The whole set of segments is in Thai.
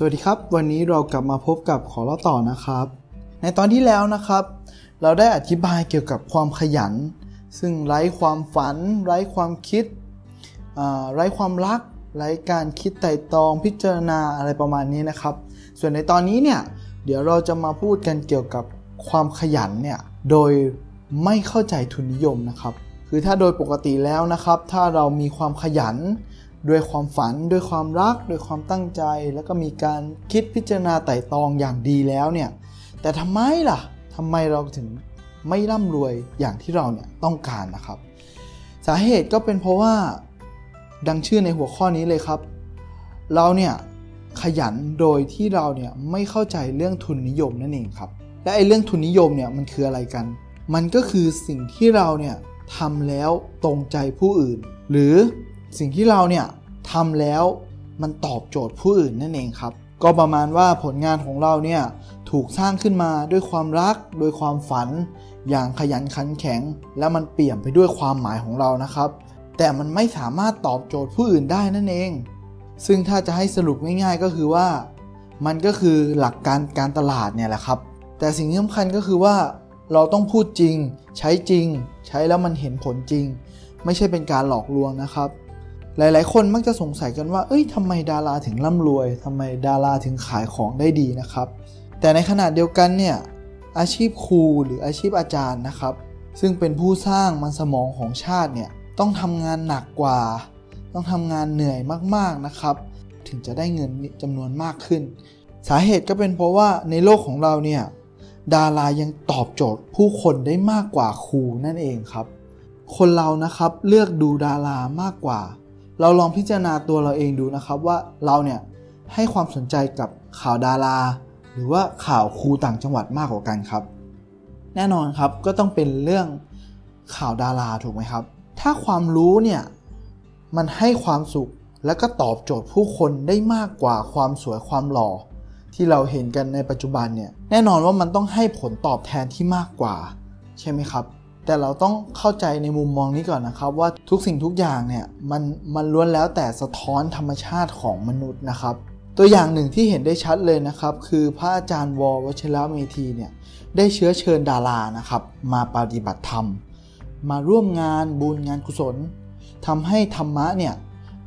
สวัสดีครับ วันนี้เรากลับมาพบกับขอเล่าต่อนะครับ ในตอนที่แล้วนะครับ เราได้อธิบายเกี่ยวกับความขยัน ซึ่งไร้ความฝัน ไร้ความคิดไร้ความรัก ไร้การคิดไต่ตองพิจารณาอะไรประมาณนี้นะครับ ส่วนในตอนนี้เนี่ยเดี๋ยวเราจะมาพูดกันเกี่ยวกับความขยันเนี่ยโดยไม่เข้าใจทุนนิยมนะครับ คือถ้าโดยปกติแล้วนะครับ ถ้าเรามีความขยัน ด้วยความฝันด้วยความรักด้วยความตั้งใจ แล้วก็มีการคิดพิจารณาไต่ตองอย่างดีแล้วเนี่ยแต่ทำไมล่ะทำไมเราถึงไม่ร่ำรวยอย่างที่เราเนี่ยต้องการนะครับ สาเหตุก็เป็นเพราะว่าดังชื่อในหัวข้อนี้เลยครับ เราเนี่ยขยันโดยที่เราเนี่ยไม่เข้าใจเรื่องทุนนิยมนั่นเองครับและไอ้เรื่องทุนนิยมเนี่ยมันคืออะไรกัน มันก็คือสิ่งที่เราเนี่ยทำแล้วตรงใจผู้อื่น หรือ สิ่งที่เราเนี่ยทำแล้วมันตอบโจทย์ผู้อื่นนั่นเองครับ ก็ประมาณว่าผลงานของเราเนี่ยถูกสร้างขึ้นมาด้วยความรักโดยความฝัน อย่างขยันขันแข็ง และมันเปี่ยมไปด้วยความหมายของเรานะครับ แต่มันไม่สามารถตอบโจทย์ผู้อื่นได้นั่นเอง ซึ่งถ้าจะให้สรุปง่ายๆก็คือว่า มันก็คือหลักการการตลาดเนี่ยแหละครับ แต่สิ่งที่สำคัญก็คือว่าเราต้องพูดจริง ใช้จริง ใช้แล้วมันเห็นผลจริง ไม่ใช่เป็นการหลอกลวงนะครับ หลาย ๆ คนมักจะสงสัยกันว่า เอ้ยทำไมดาราถึงร่ำรวยทำไมดาราถึงขายของได้ดีนะครับ แต่ในขณะเดียวกันเนี่ย อาชีพครูหรืออาชีพอาจารย์นะครับ ซึ่งเป็นผู้สร้างมันสมองของชาติเนี่ย ต้องทำงานหนักกว่า ต้องทำงานเหนื่อยมาก ๆ นะครับ ถึงจะได้เงินจำนวนมากขึ้น สาเหตุก็เป็นเพราะว่าในโลกของเราเนี่ย ดารายังตอบโจทย์ผู้คนได้มากกว่าครูนั่นเองครับ คนเรานะครับเลือกดูดารามากกว่า เราลองพิจารณาตัวเราเองดูนะครับว่าเราเนี่ยให้ความสนใจกับข่าวดารา หรือว่าข่าวครูต่างจังหวัดมากกว่ากันครับ แน่นอนครับก็ต้องเป็นเรื่องข่าวดาราถูกไหมครับ ถ้าความรู้เนี่ยมันให้ความสุขและก็ตอบโจทย์ผู้คนได้มากกว่าความสวยความหล่อ ที่เราเห็นกันในปัจจุบันเนี่ยแน่นอนว่ามันต้องให้ผลตอบแทนที่มากกว่า ใช่ไหมครับ แต่เราต้องเข้าใจในมุมมองนี้ก่อนนะครับ ว่าทุกสิ่งทุกอย่างเนี่ยมันมันล้วนแล้วแต่สะท้อนธรรมชาติของมนุษย์นะครับ ตัวอย่างหนึ่งที่เห็นได้ชัดเลยนะครับ คือพระอาจารย์ววชระเมธีเนี่ยได้เชื้อเชิญดารานะครับ มาปฏิบัติธรรม มาร่วมงานบุญงานกุศลทำให้ธรรมะเนี่ย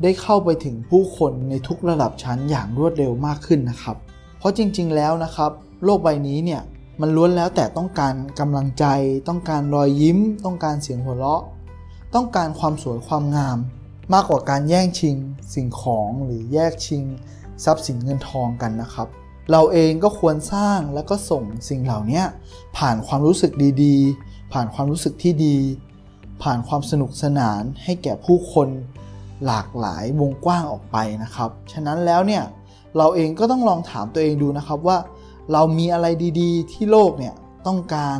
ได้เข้าไปถึงผู้คนในทุกระดับชั้นอย่างรวดเร็วมากขึ้นนะครับ เพราะจริงๆแล้วนะครับ โลกใบนี้เนี่ย มันล้วนแล้วแต่ต้องการกำลังใจ ต้องการรอยยิ้ม ต้องการเสียงหัวเราะ ต้องการความสวยความงาม มากกว่าการแย่งชิง สิ่งของหรือแยกชิง ทรัพย์สินเงินทองกันนะครับ เราเองก็ควรสร้างแล้วก็ส่งสิ่งเหล่านี้ผ่านความรู้สึกดีๆ ผ่านความรู้สึกที่ดี ผ่านความสนุกสนานให้แก่ผู้คนหลากหลายวงกว้างออกไปนะครับ ฉะนั้นแล้วเนี่ยเราเองก็ต้องลองถามตัวเองดูนะครับว่า เรามีอะไรดีๆ ที่โลกเนี่ยต้องการ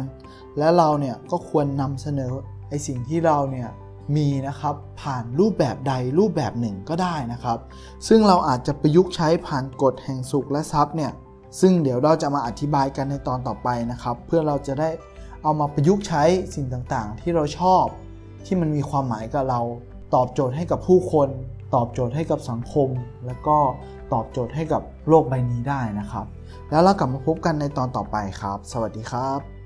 และเราเนี่ยก็ควรนำเสนอไอสิ่งที่เราเนี่ยมีนะครับผ่านรูปแบบใดรูปแบบหนึ่งก็ได้นะครับ ซึ่งเราอาจจะประยุกต์ใช้ผ่านกฎแห่งสุขและทรัพย์เนี่ยซึ่งเดี๋ยวเราจะมาอธิบายกันในตอนต่อไปนะครับ เพื่อเราจะได้เอามาประยุกต์ใช้สิ่งต่างๆ ที่เราชอบ ที่มันมีความหมายกับเรา ตอบโจทย์ให้กับผู้คน ตอบโจทย์ให้กับสังคม และก็ตอบโจทย์ให้กับโลกใบนี้ได้นะครับ แล้วเรากลับมาพบกันในตอนต่อไปครับ สวัสดีครับ